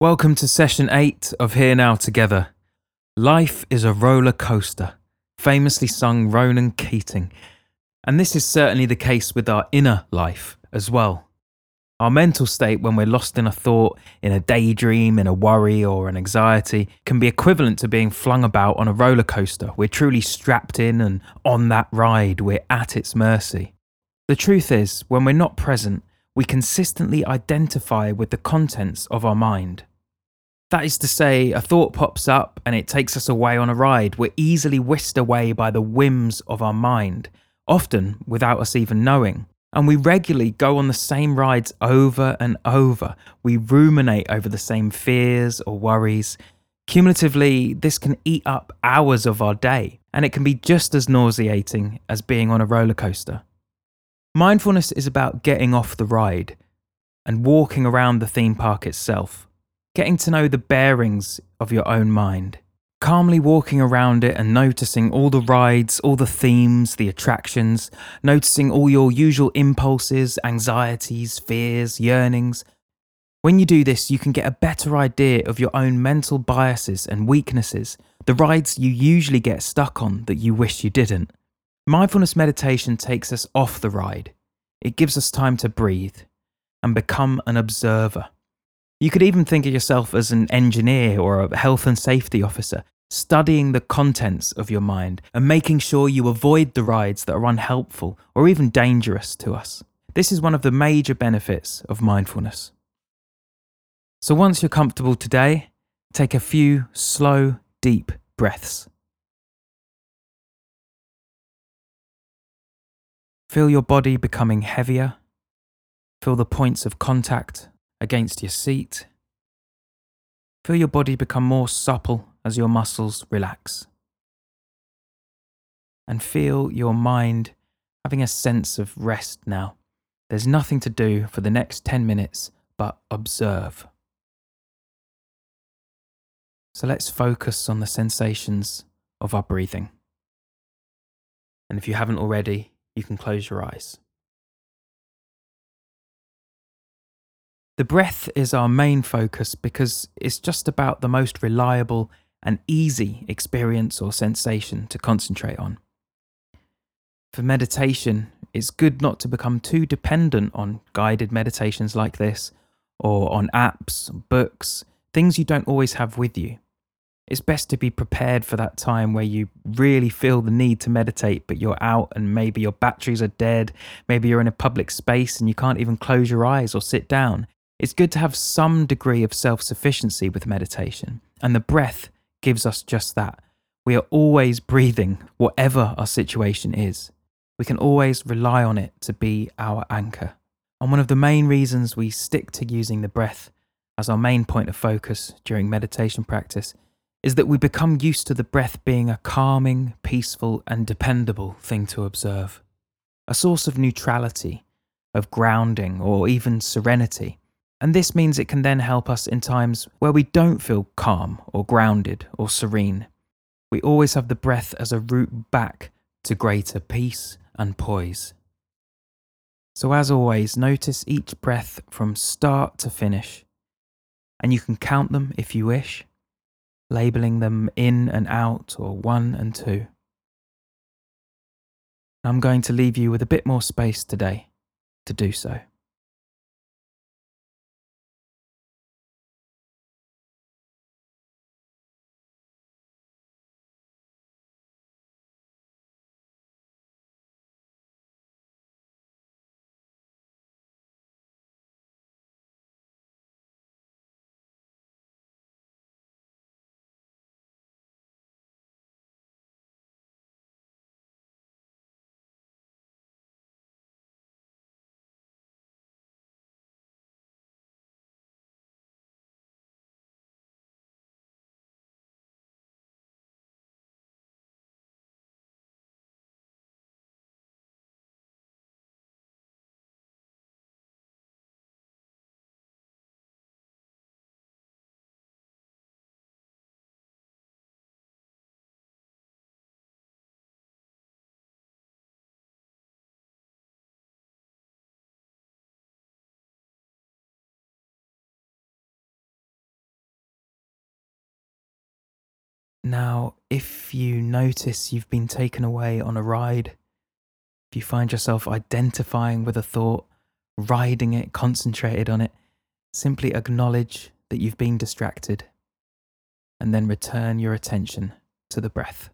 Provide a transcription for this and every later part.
Welcome to session 8 of Here Now Together. Life is a roller coaster, famously sung Ronan Keating. And this is certainly the case with our inner life as well. Our mental state when we're lost in a thought, in a daydream, in a worry, or an anxiety can be equivalent to being flung about on a roller coaster. We're truly strapped in and on that ride, we're at its mercy. The truth is, when we're not present, we consistently identify with the contents of our mind. That is to say, a thought pops up and it takes us away on a ride. We're easily whisked away by the whims of our mind, often without us even knowing. And we regularly go on the same rides over and over. We ruminate over the same fears or worries. Cumulatively, this can eat up hours of our day, and it can be just as nauseating as being on a roller coaster. Mindfulness is about getting off the ride and walking around the theme park itself getting to know the bearings of your own mind. Calmly walking around it and noticing all the rides, all the themes, the attractions, noticing all your usual impulses, anxieties, fears, yearnings. When you do this, you can get a better idea of your own mental biases and weaknesses, the rides you usually get stuck on that you wish you didn't. Mindfulness meditation takes us off the ride. It gives us time to breathe and become an observer. You could even think of yourself as an engineer or a health and safety officer, studying the contents of your mind and making sure you avoid the rides that are unhelpful or even dangerous to us. This is one of the major benefits of mindfulness. So once you're comfortable today, take a few slow, deep breaths. Feel your body becoming heavier. Feel the points of contact against your seat. Feel your body become more supple as your muscles relax. And feel your mind having a sense of rest now. There's nothing to do for the next 10 minutes but observe. So let's focus on the sensations of our breathing. And if you haven't already, you can close your eyes. The breath is our main focus because it's just about the most reliable and easy experience or sensation to concentrate on. For meditation, it's good not to become too dependent on guided meditations like this or on apps, books, things you don't always have with you. It's best to be prepared for that time where you really feel the need to meditate, but you're out and maybe your batteries are dead. Maybe you're in a public space and you can't even close your eyes or sit down. It's good to have some degree of self sufficiency with meditation, and the breath gives us just that. We are always breathing, whatever our situation is. We can always rely on it to be our anchor. And one of the main reasons we stick to using the breath as our main point of focus during meditation practice is that we become used to the breath being a calming, peaceful, and dependable thing to observe. A source of neutrality, of grounding, or even serenity and this means it can then help us in times where we don't feel calm or grounded or serene. We always have the breath as a route back to greater peace and poise. So, as always, notice each breath from start to finish, and you can count them if you wish, labeling them in and out or one and two. I'm going to leave you with a bit more space today to do so. Now, if you notice you've been taken away on a ride, if you find yourself identifying with a thought, riding it, concentrated on it, simply acknowledge that you've been distracted and then return your attention to the breath.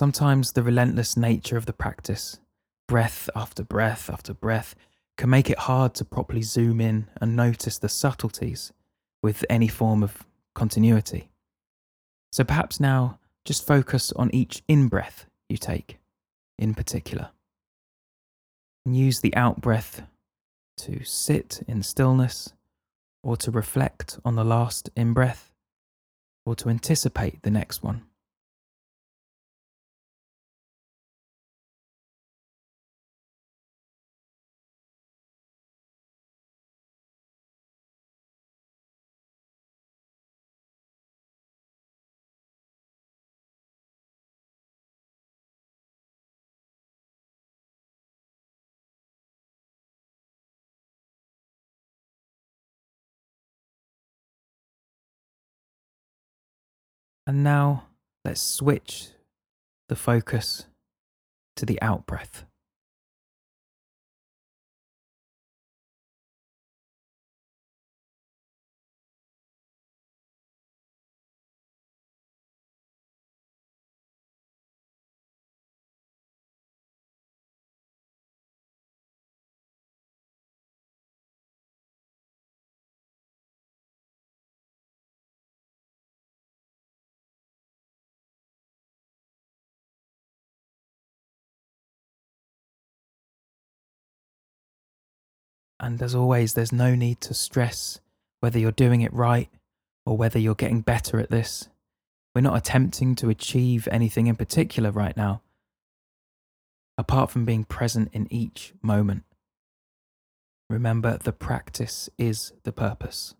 Sometimes the relentless nature of the practice, breath after breath after breath, can make it hard to properly zoom in and notice the subtleties with any form of continuity. So perhaps now just focus on each in breath you take in particular. And use the out breath to sit in stillness or to reflect on the last in breath or to anticipate the next one. And now let's switch the focus to the out breath. And as always, there's no need to stress whether you're doing it right or whether you're getting better at this. We're not attempting to achieve anything in particular right now, apart from being present in each moment. Remember, the practice is the purpose.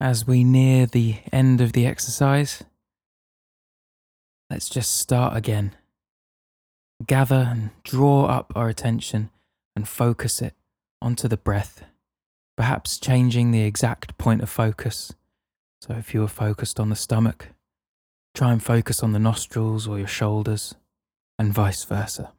As we near the end of the exercise, Let's just start again. Gather and draw up our attention and focus it onto the breath, perhaps changing the exact point of focus. So if you were focused on the stomach, try and focus on the nostrils or your shoulders, and vice versa.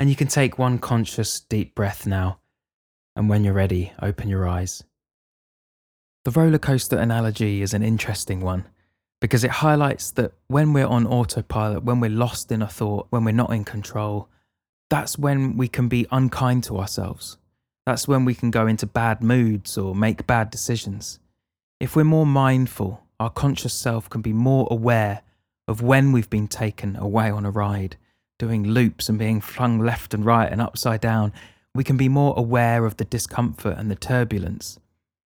And you can take one conscious deep breath now. And when you're ready, open your eyes. The roller coaster analogy is an interesting one because it highlights that when we're on autopilot, when we're lost in a thought, when we're not in control, that's when we can be unkind to ourselves. That's when we can go into bad moods or make bad decisions. If we're more mindful, our conscious self can be more aware of when we've been taken away on a ride, doing loops and being flung left and right and upside down. We can be more aware of the discomfort and the turbulence,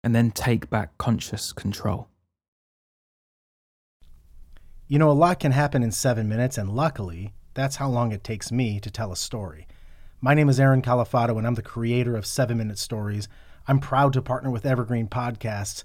and then take back conscious control. You know, a lot can happen in seven minutes, and luckily, that's how long it takes me to tell a story. My name is Aaron Califato, and I'm the creator of Seven Minute Stories. I'm proud to partner with Evergreen Podcasts,